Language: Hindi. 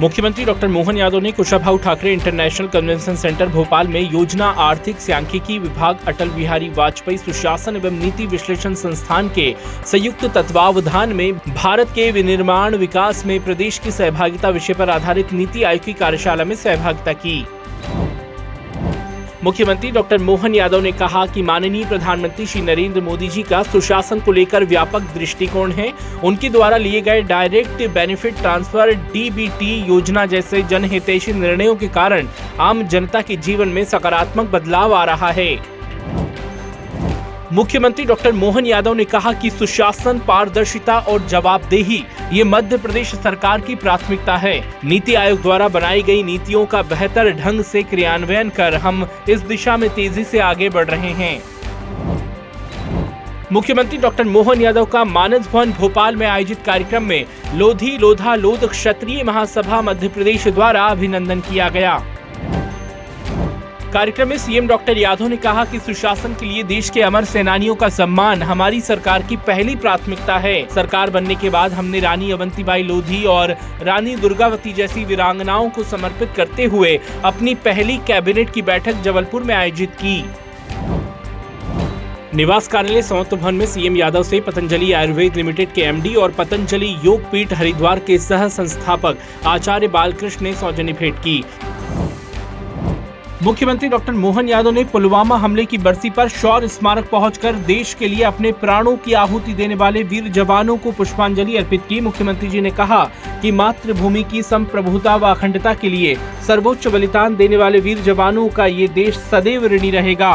मुख्यमंत्री डॉक्टर मोहन यादव ने Kushabha Thackeray international convention centre Bhopal में योजना आर्थिक सांख्यिकी विभाग, अटल बिहारी वाजपेयी सुशासन एवं नीति विश्लेषण संस्थान के संयुक्त तत्वावधान में भारत के विनिर्माण विकास में प्रदेश की सहभागिता विषय पर आधारित नीति आयोग की कार्यशाला में सहभागिता की। मुख्यमंत्री डॉक्टर मोहन यादव ने कहा कि माननीय प्रधानमंत्री श्री नरेंद्र मोदी जी का सुशासन को लेकर व्यापक दृष्टिकोण है। उनके द्वारा लिए गए डायरेक्ट बेनिफिट ट्रांसफ़र डीबीटी योजना जैसे जनहितैषी निर्णयों के कारण आम जनता के जीवन में सकारात्मक बदलाव आ रहा है। मुख्यमंत्री डॉक्टर मोहन यादव ने कहा कि सुशासन, पारदर्शिता और जवाबदेही, ये मध्य प्रदेश सरकार की प्राथमिकता है। नीति आयोग द्वारा बनाई गई नीतियों का बेहतर ढंग से क्रियान्वयन कर हम इस दिशा में तेज़ी से आगे बढ़ रहे हैं। मुख्यमंत्री डॉक्टर मोहन यादव का मानस भवन भोपाल में आयोजित कार्यक्रम में लोधी लोधा लोध क्षत्रिय महासभा मध्य प्रदेश द्वारा अभिनंदन किया गया। कार्यक्रम में सीएम डॉक्टर यादव ने कहा कि सुशासन के लिए देश के अमर सेनानियों का सम्मान हमारी सरकार की पहली प्राथमिकता है। सरकार बनने के बाद हमने रानी अवंतीबाई लोधी और रानी दुर्गावती जैसी वीरांगनाओं को समर्पित करते हुए अपनी पहली कैबिनेट की बैठक जबलपुर में आयोजित की। निवास कार्यालय संयुक्त भवन में सीएम यादव से पतंजलि आयुर्वेद लिमिटेड के एमडी और पतंजलि योग पीठ हरिद्वार के सह संस्थापक आचार्य बालकृष्ण ने सौजन्य भेंट की। मुख्यमंत्री डॉक्टर मोहन यादव ने पुलवामा हमले की बरसी पर शौर्य स्मारक पहुंचकर देश के लिए अपने प्राणों की आहुति देने वाले वीर जवानों को पुष्पांजलि अर्पित की। मुख्यमंत्री जी ने कहा कि मातृभूमि की संप्रभुता व अखंडता के लिए सर्वोच्च बलिदान देने वाले वीर जवानों का ये देश सदैव ऋणी रहेगा।